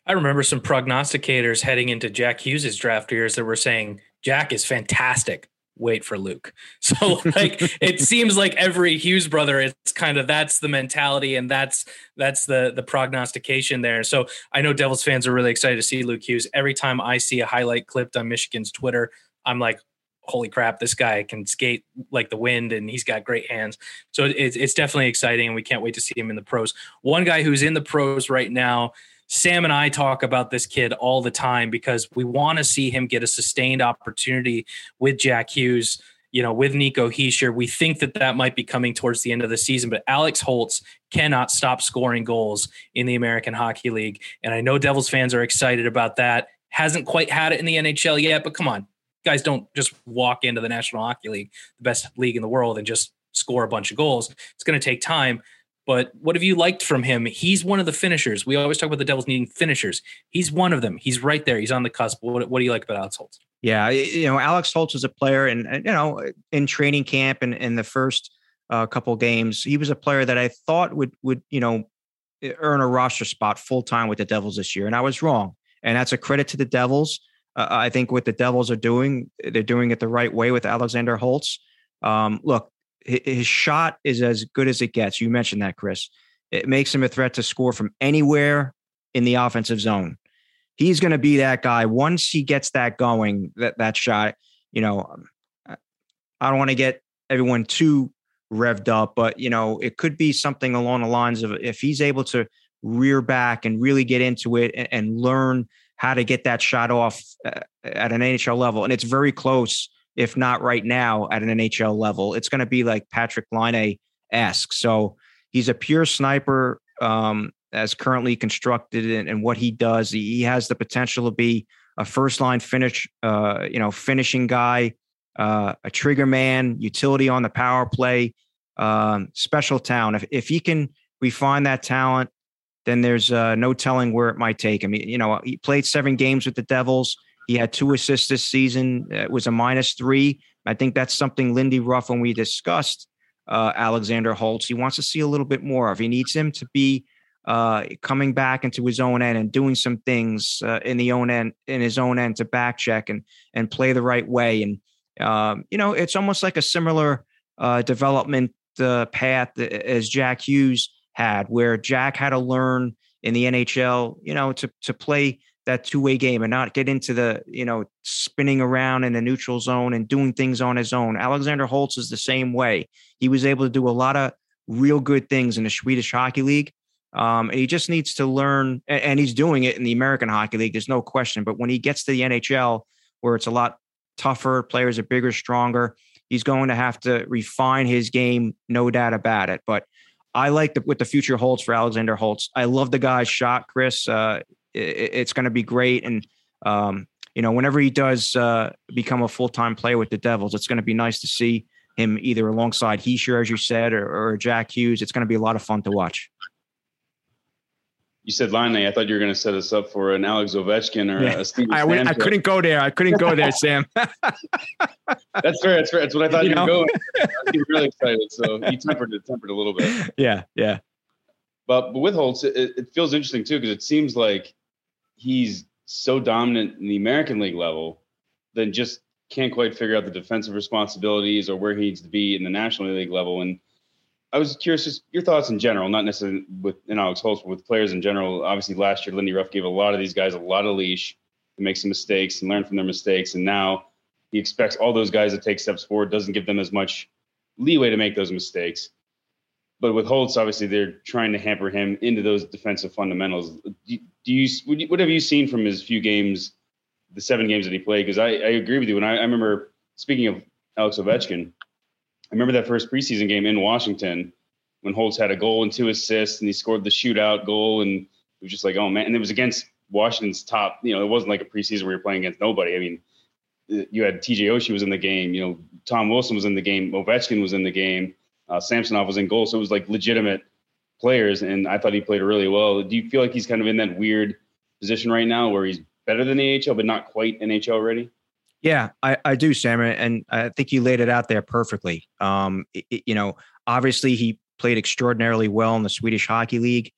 I remember some prognosticators heading into Jack Hughes' draft years that were saying Jack is fantastic wait for Luke. [LAUGHS] So [LAUGHS] like it seems like every Hughes brother, it's kind of that's the mentality and that's that's the the prognostication there. So I know Devils fans are really excited to see Luke Hughes. Every time I see a highlight clipped on Michigan's Twitter, I'm like, holy crap, this guy can skate like the wind and he's got great hands. So it's it's definitely exciting and we can't wait to see him in the pros. One guy who's in the pros right now Sam and I talk about this kid all the time because we want to see him get a sustained opportunity with Jack Hughes, you know, with Nico Hischier. We think that that might be coming towards the end of the season, but Alex Holtz cannot stop scoring goals in the American Hockey League. And I know Devils fans are excited about that. Hasn't quite had it in the NHL yet, but come on, guys don't just walk into the National Hockey League, the best league in the world, and just score a bunch of goals. It's going to take time. But what have you liked from him? He's one of the finishers. We always talk about the Devils needing finishers. He's one of them. He's right there. He's on the cusp. What, what do you like about Alex Holtz? Yeah, you know, Alex Holtz is a player, and, and you know, in training camp and in the first uh, couple games, he was a player that I thought would would you know earn a roster spot full time with the Devils this year, and I was wrong. And that's a credit to the Devils. Uh, I think what the Devils are doing, they're doing it the right way with Alexander Holtz. Um, look, his shot is as good as it gets. You mentioned that, Chris. It makes him a threat to score from anywhere in the offensive zone. He's going to be that guy once he gets that going. That that shot, you know, um, I don't want to get everyone too revved up, but you know, it could be something along the lines of if he's able to rear back and really get into it and, and learn how to get that shot off uh, at an NHL level, and it's very close if not right now at an NHL level. It's going to be like Patrick Laine esque. So he's a pure sniper um, as currently constructed and, and, what he does. He, he, has the potential to be a first line finish, uh, you know, finishing guy, uh, a trigger man, utility on the power play, um, special talent. If, if he can refine that talent, then there's uh, no telling where it might take him. You know, he played seven games with the Devils. He had two assists this season. It was a minus three. I think that's something Lindy Ruff, when we discussed uh, Alexander Holtz, he wants to see a little bit more of. He needs him to be uh, coming back into his own end and doing some things uh, in the own end, in his own end to back check and and play the right way. And um, you know, it's almost like a similar uh, development uh, path as Jack Hughes had, where Jack had to learn in the NHL, you know, to to play that two-way game and not get into the you know spinning around in the neutral zone and doing things on his own. Alexander Holtz is the same way. He was able to do a lot of real good things in the Swedish Hockey League. Um, and he just needs to learn, and he's doing it in the American Hockey League. There's no question. But when he gets to the NHL, where it's a lot tougher, players are bigger, stronger, he's going to have to refine his game, no doubt about it. But I like the, what the future holds for Alexander Holtz. I love the guy's shot, Chris. Uh, it, it's going to be great, and um, you know, whenever he does uh, become a full time player with the Devils, it's going to be nice to see him either alongside Hischier, as you said, or, or Jack Hughes. It's going to be a lot of fun to watch you said Laine. I thought you were going to set us up for an Alex Ovechkin or yeah. a Steve. I, I, couldn't go there. I couldn't go there, [LAUGHS] Sam. that's fair. That's fair. That's what I thought you, you know? were going. I was [LAUGHS] really excited. So you tempered it, tempered a little bit. Yeah, yeah. But but with Holtz, it, it feels interesting too because it seems like he's so dominant in the American League level, then just can't quite figure out the defensive responsibilities or where he needs to be in the National League level. And I was curious, just your thoughts in general, not necessarily with in Alex Holtz, but with players in general. Obviously, last year Lindy Ruff gave a lot of these guys a lot of leash to make some mistakes and learn from their mistakes, and now he expects all those guys to take steps forward. Doesn't give them as much leeway to make those mistakes. But with Holtz, obviously, they're trying to hamper him into those defensive fundamentals. Do, do you what have you seen from his few games, the seven games that he played? Because I, I agree with you, and I, I remember speaking of Alex Ovechkin I remember that first preseason game in Washington when Holtz had a goal and two assists and he scored the shootout goal and it was just like, oh man, and it was against Washington's top. You know, it wasn't like a preseason where you're playing against nobody. I mean, you had TJ Oshie was in the game. You know, Tom Wilson was in the game. Ovechkin was in the game. Uh, Samsonov was in goal. So it was like legitimate players, and I thought he played really well. Do you feel like he's kind of in that weird position right now where he's better than the AHL, but not quite NHL ready? Yeah, I, I do, Sam, and I think you laid it out there perfectly. Um, it, you know, obviously he played extraordinarily well in the Swedish Hockey League.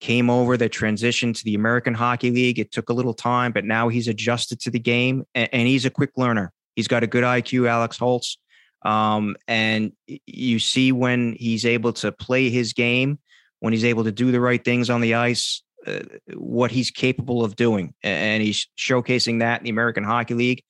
Came over the transition to the American Hockey League. It took a little time, but now he's adjusted to the game, and, and he's a quick learner. He's got a good IQ, Alex Holtz, um, and you see when he's able to play his game, when he's able to do the right things on the ice, uh, what he's capable of doing, and he's showcasing that in the American Hockey League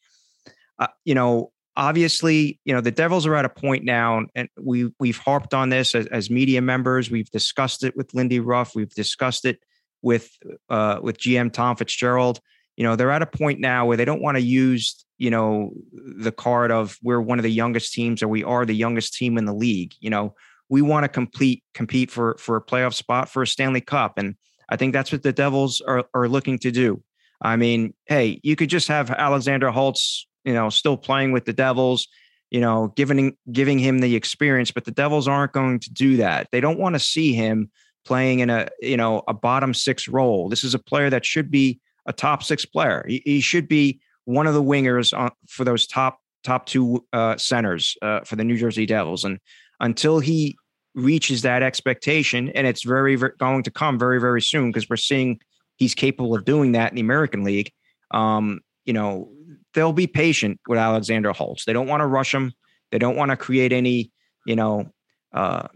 uh, you know, obviously, you know, the Devils are at a point now, and we we've harped on this as, as media members. We've discussed it with Lindy Ruff. We've discussed it with uh, with GM Tom Fitzgerald. You know, they're at a point now where they don't want to use you know the card of we're one of the youngest teams or we are the youngest team in the league. You know, we want to complete compete for for a playoff spot for a Stanley Cup, and I think that's what the Devils are are looking to do. I mean, hey, you could just have Alexander Holtz you know, still playing with the Devils, you know, giving giving him the experience, but the Devils aren't going to do that. They don't want to see him playing in a, you know, a bottom six role. This is a player that should be a top six player. He, he should be one of the wingers on, for those top top two uh, centers uh, for the New Jersey Devils. And until he reaches that expectation, and it's very, very going to come very very soon because we're seeing he's capable of doing that in the American League. Um, you know, they'll be patient with Alexander Holtz. They don't want to rush him. They don't want to create any, you know, uh,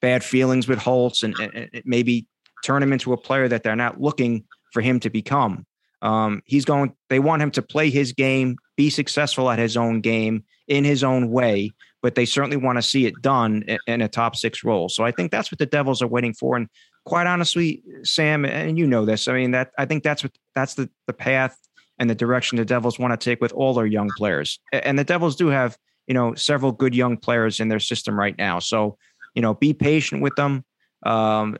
bad feelings with Holtz and, and, maybe turn him into a player that they're not looking for him to become. Um, he's going. They want him to play his game, be successful at his own game in his own way, but they certainly want to see it done in, a top six role. So I think that's what the Devils are waiting for. And quite honestly, Sam, and you know this. I mean that I think that's what that's the the path and the direction the Devils want to take with all their young players. And the Devils do have, you know, several good young players in their system right now. So, you know, be patient with them. Um,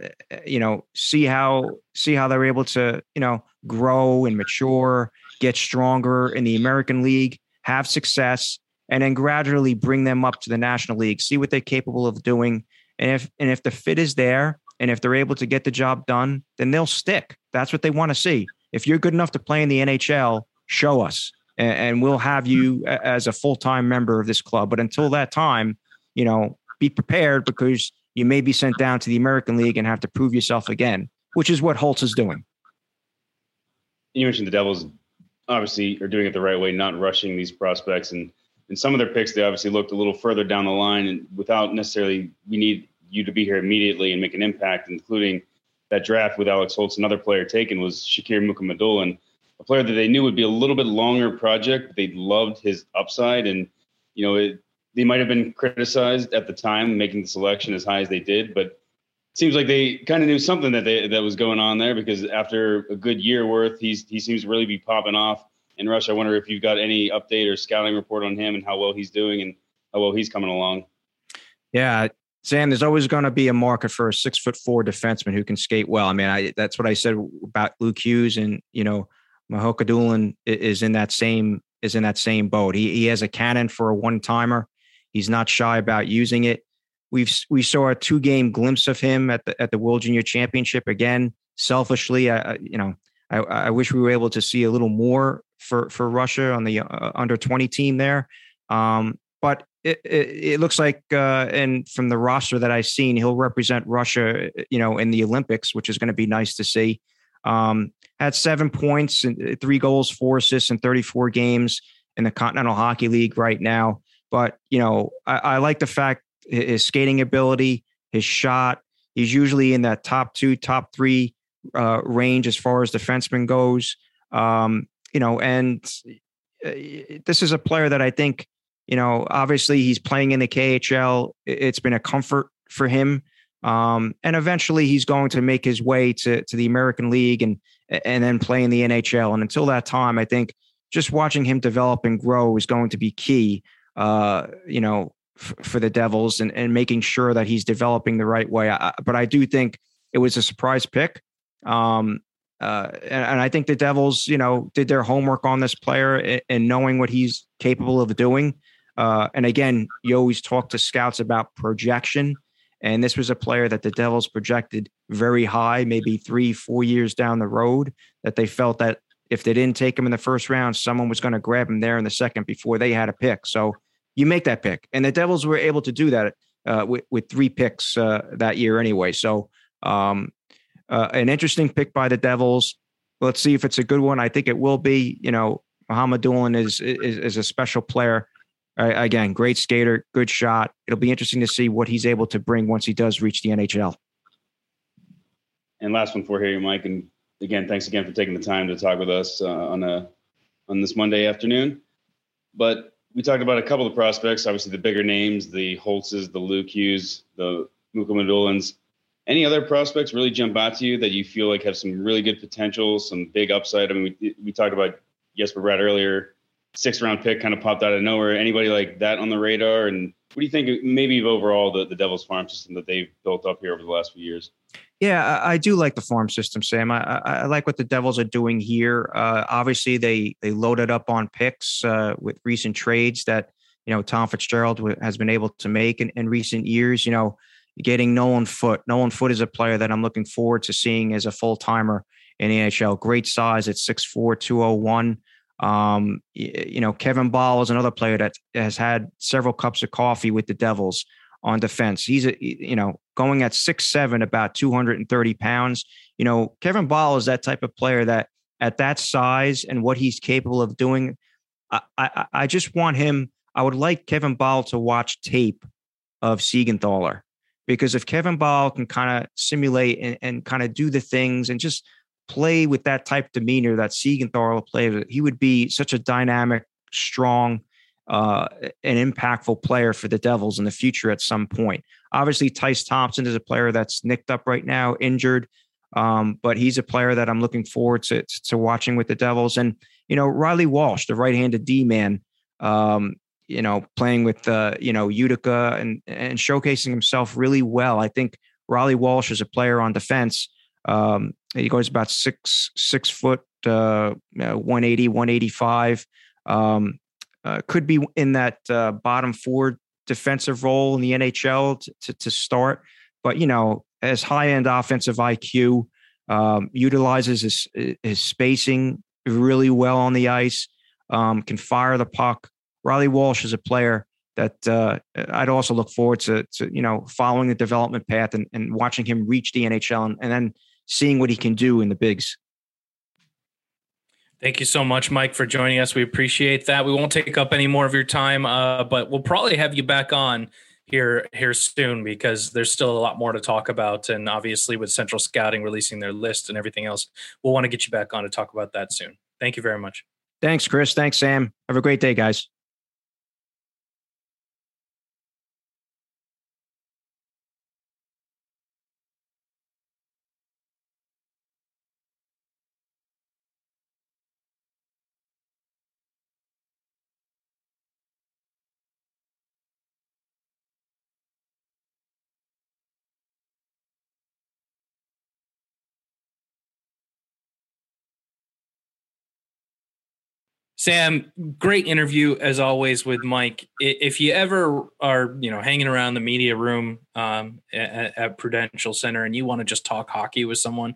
you know, see how see how they're able to, you know, grow and mature, get stronger in the American League, have success, and then gradually bring them up to the National League, see what they're capable of doing. And if and if the fit is there and if they're able to get the job done, then they'll stick. That's what they want to see if you're good enough to play in the NHL, show us, and, and we'll have you as a full time member of this club. But until that time, you know, be prepared because you may be sent down to the American League and have to prove yourself again, which is what Holtz is doing. You mentioned the Devils obviously are doing it the right way, not rushing these prospects. And in some of their picks, they obviously looked a little further down the line and without necessarily, we need you to be here immediately and make an impact, including that draft with Alex Holtz, another player taken was Shakir Mukhamadullin, a player that they knew would be a little bit longer project. But They loved his upside, and you know, it, they might have been criticized at the time making the selection as high as they did, but seems like they kind of knew something that they that was going on there because after a good year worth, he's he seems to really be popping off in Rush. I wonder if you've got any update or scouting report on him and how well he's doing and how well he's coming along. Yeah, Sam, there's always going to be a market for a six foot four defenseman who can skate well. I mean, I, that's what I said about Luke Hughes, and you know, Mukhamadullin is in that same is in that same boat. He he has a cannon for a one timer. He's not shy about using it. We've we saw a two game glimpse of him at the at the World Junior Championship again. Selfishly, I, you know, I, I wish we were able to see a little more for for Russia on the uh, under twenty team there. Um, but it, it, it, looks like, uh, and from the roster that I've seen, he'll represent Russia, you know, in the Olympics, which is going to be nice to see. Um, had seven points and uh, three goals, four assists in 34 games in the Continental Hockey League right now. But you know, I, I like the fact his skating ability, his shot. He's usually in that top two, top three uh, range as far as defenseman goes. Um, you know, and uh, this is a player that I think you know, obviously he's playing in the KHL. It's been a comfort for him. Um, and eventually he's going to make his way to, to the American League and, and then play in the NHL. And until that time, I think just watching him develop and grow is going to be key, uh, you know, for the Devils and, and making sure that he's developing the right way. I, but I do think it was a surprise pick. Um, uh, and, and, I think the Devils, you know, did their homework on this player and, and knowing what he's capable of doing. Uh, and again, you always talk to scouts about projection. And this was a player that the Devils projected very high, maybe three, four years down the road, that they felt that if they didn't take him in the first round, someone was going to grab him there in the second before they had a pick. So you make that pick. And the Devils were able to do that uh, with, with three picks uh, that year anyway. So um, uh, an interesting pick by the Devils. Let's see if it's a good one. I think it will be. You know, Mukhamadullin is, is, is a special player again, great skater, good shot. It'll be interesting to see what he's able to bring once he does reach the NHL. And last one for here, Mike. And again, thanks again for taking the time to talk with us uh, on a on this Monday afternoon. But we talked about a couple of prospects, obviously the bigger names, the Holtzes, the Luke Hughes, the Mukhamadullins. Any other prospects really jump out to you that you feel like have some really good potential, some big upside? I mean, we, we talked about Jesper Bratt earlier six round pick kind of popped out of nowhere. Anybody like that on the radar? And what do you think maybe overall the, the Devils farm system that they've built up here over the last few years? Yeah, I, do like the farm system, Sam. I, I, like what the Devils are doing here. Uh, obviously, they they loaded up on picks uh, with recent trades that you know Tom Fitzgerald has been able to make in, in recent years. You know, getting Nolan Foote. Nolan Foote is a player that I'm looking forward to seeing as a full timer in the NHL. Great size at 6'4", 201. Um, you know, Kevin Bahl is another player that has had several cups of coffee with the Devils on defense. He's a, you know, going at six seven, about 230 pounds. You know, Kevin Bahl is that type of player that at that size and what he's capable of doing, I, I, I just want him. I would like Kevin Bahl to watch tape of Siegenthaler because if Kevin Bahl can kind of simulate and, and kind of do the things and just play with that type demeanor that Siegenthaler play, he would be such a dynamic, strong, uh, an impactful player for the Devils in the future at some point. Obviously, Tyce Thompson is a player that's nicked up right now, injured, um, but he's a player that I'm looking forward to, to watching with the Devils. And you know, Reilly Walsh, the right-handed D man, um, you know, playing with uh, you know Utica and and showcasing himself really well. I think Reilly Walsh is a player on defense um, he goes about six six foot, uh, 180, 185. Um, uh, could be in that uh, bottom four defensive role in the NHL to, to, start, but you know, as high end offensive IQ, um, utilizes his his spacing really well on the ice. Um, can fire the puck. Reilly Walsh is a player that uh, I'd also look forward to, to, you know, following the development path and, and watching him reach the NHL and, and then seeing what he can do in the bigs. Thank you so much, Mike, for joining us. We appreciate that. We won't take up any more of your time, uh, but we'll probably have you back on here here soon because there's still a lot more to talk about. And obviously, with Central Scouting releasing their list and everything else, we'll want to get you back on to talk about that soon. Thank you very much. Thanks, Chris. Thanks, Sam. Have a great day, guys. Sam, great interview as always with Mike. If you ever are, you know, hanging around the media room um, at, at, Prudential Center and you want to just talk hockey with someone,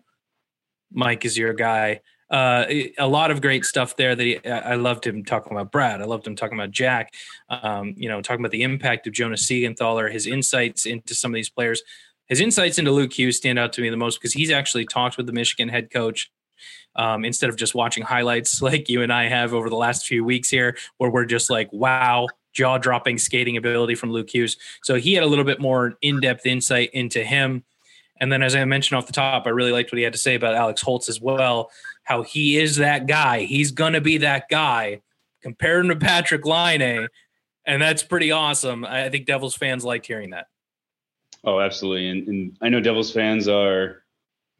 Mike is your guy. Uh, a lot of great stuff there. That he, I loved him talking about Bratt. I loved him talking about Jack. Um, you know, talking about the impact of Jonas Siegenthaler, his insights into some of these players. His insights into Luke Hughes stand out to me the most because he's actually talked with the Michigan head coach um, instead of just watching highlights [LAUGHS] like you and I have over the last few weeks here, where we're just like, wow, jaw dropping skating ability from Luke Hughes. So he had a little bit more in depth insight into him. And then, as I mentioned off the top, I really liked what he had to say about Alex Holtz as well, how he is that guy. He's going to be that guy. Compare him to Patrick Laine. And that's pretty awesome. I think Devils fans liked hearing that. Oh, absolutely. And, and I know Devils fans are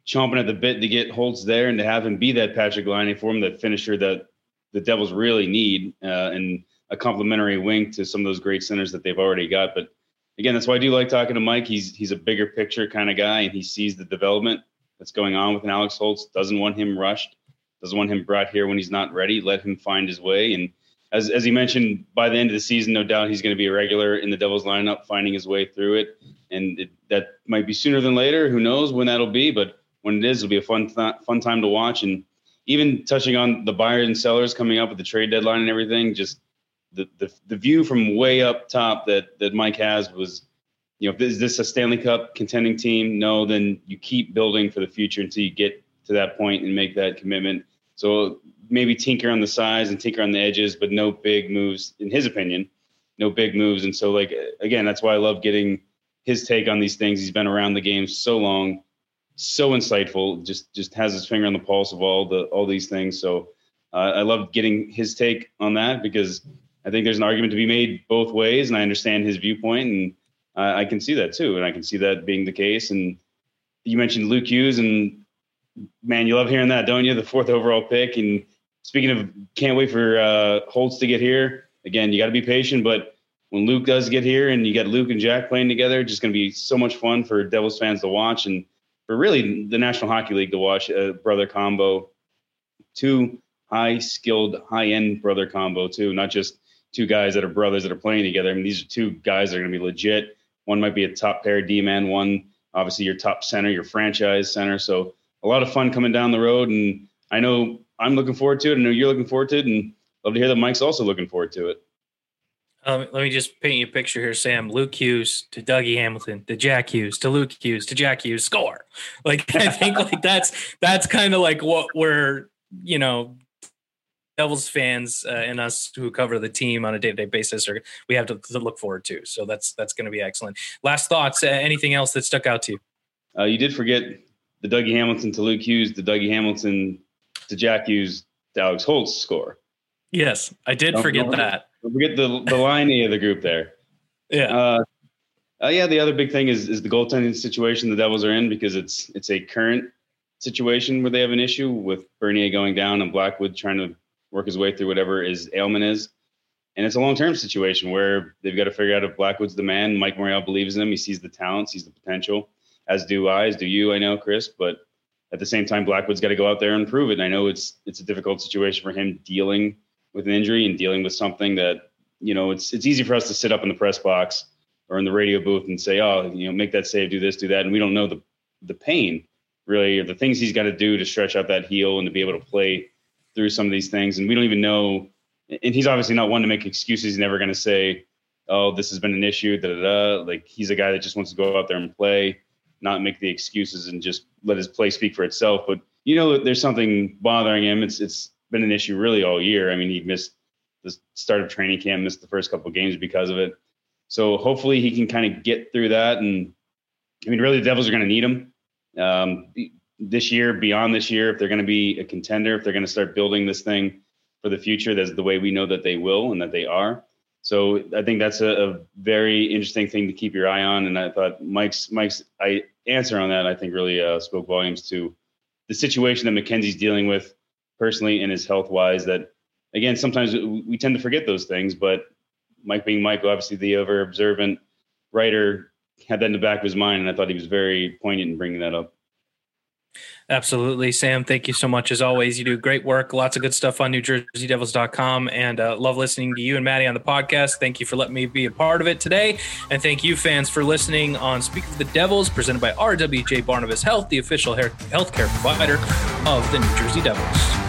chomping at the bit to get Holtz there and to have him be that Patrick Laine for him, that finisher that the Devils really need, uh, and a complementary wing to some of those great centers that they've already got. But again, that's why I do like talking to Mike. He's he's a bigger picture kind of guy, and he sees the development that's going on with an Alex Holtz. Doesn't want him rushed. Doesn't want him brought here when he's not ready. Let him find his way. And as as he mentioned, by the end of the season, no doubt he's going to be a regular in the Devils lineup, finding his way through it. And it, that might be sooner than later. Who knows when that'll be? But when it is, it'll be a fun th- fun time to watch. And even touching on the buyers and sellers coming up with the trade deadline and everything, just the the, the view from way up top that that Mike has was, you know, is this a Stanley Cup contending team? No, then you keep building for the future until you get to that point and make that commitment. So maybe tinker on the size and tinker on the edges, but no big moves, in his opinion, no big moves. And so, like again, that's why I love getting his take on these things. He's been around the game so long so insightful. Just just has his finger on the pulse of all the all these things. So uh, I love getting his take on that because I think there's an argument to be made both ways, and I understand his viewpoint, and uh, I can see that too, and I can see that being the case. And you mentioned Luke Hughes, and man, you love hearing that, don't you? The fourth overall pick. And speaking of, can't wait for uh, Holtz to get here. Again, you got to be patient, but when Luke does get here, and you got Luke and Jack playing together, just going to be so much fun for Devils fans to watch and for really the National Hockey League to watch a uh, brother combo, two high skilled, high end brother combo too, not just two guys that are brothers that are playing together. I mean, these are two guys that are going to be legit. One might be a top pair D man, one obviously your top center, your franchise center. So a lot of fun coming down the road, and I know I'm looking forward to it. I know you're looking forward to it, and love to hear that Mike's also looking forward to it. Um, let me just paint you a picture here, Sam. Luke Hughes to Dougie Hamilton to Jack Hughes to Luke Hughes to Jack Hughes score. [LAUGHS] Like I think like that's that's kind of like what we're you know Devils fans uh, and us who cover the team on a day to day basis are we have to, to, look forward to. So that's that's going to be excellent. Last thoughts? Uh, anything else that stuck out to you? Uh, you did forget the Dougie Hamilton to Luke Hughes, the Dougie Hamilton to Jack Hughes to Alex Holtz score. Yes, I did don't, forget that. Forget the the line of the group there. Yeah. Uh, uh, yeah, the other big thing is is the goaltending situation the Devils are in because it's it's a current situation where they have an issue with Bernier going down and Blackwood trying to work his way through whatever his ailment is. And it's a long term situation where they've got to figure out if Blackwood's the man. Mike Morreale believes in him. He sees the talent, sees the potential, as do I, as do you, I know, Chris. But at the same time, Blackwood's got to go out there and prove it. And I know it's it's a difficult situation for him dealing with an injury and dealing with something that you know it's it's easy for us to sit up in the press box or in the radio booth and say, oh, you know, make that save, do this, do that, and we don't know the the pain really or the things he's got to do to stretch out that heel and to be able to play through some of these things, and we don't even know. And he's obviously not one to make excuses. He's never going to say, "Oh, this has been an issue." Da da da. Like he's a guy that just wants to go out there and play, not make the excuses and just let his play speak for itself. But you know, there's something bothering him. It's it's been an issue really all year. I mean, he missed the start of training camp, missed the first couple of games because of it. So hopefully he can kind of get through that. And I mean, really, the Devils are going to need him um, this year, beyond this year, if they're going to be a contender, if they're going to start building this thing for the future. That's the way we know that they will and that they are. So I think that's a, a very interesting thing to keep your eye on. And I thought Mike's Mike's I answer on that I think really uh, spoke volumes to the situation that Mackenzie's dealing with personally and his health wise that again sometimes we tend to forget those things but mike being mike obviously the over observant writer had that in the back of his mind and i thought he was very poignant in bringing that up Absolutely, Sam. Thank you so much as always. You do great work. Lots of good stuff on NewJerseyDevils.com, and uh, love listening to you and Maddie on the podcast. Thank you for letting me be a part of it today, and thank you, fans, for listening on Speak of the Devils, presented by RWJ Barnabas Health, the official healthcare provider of the New Jersey Devils.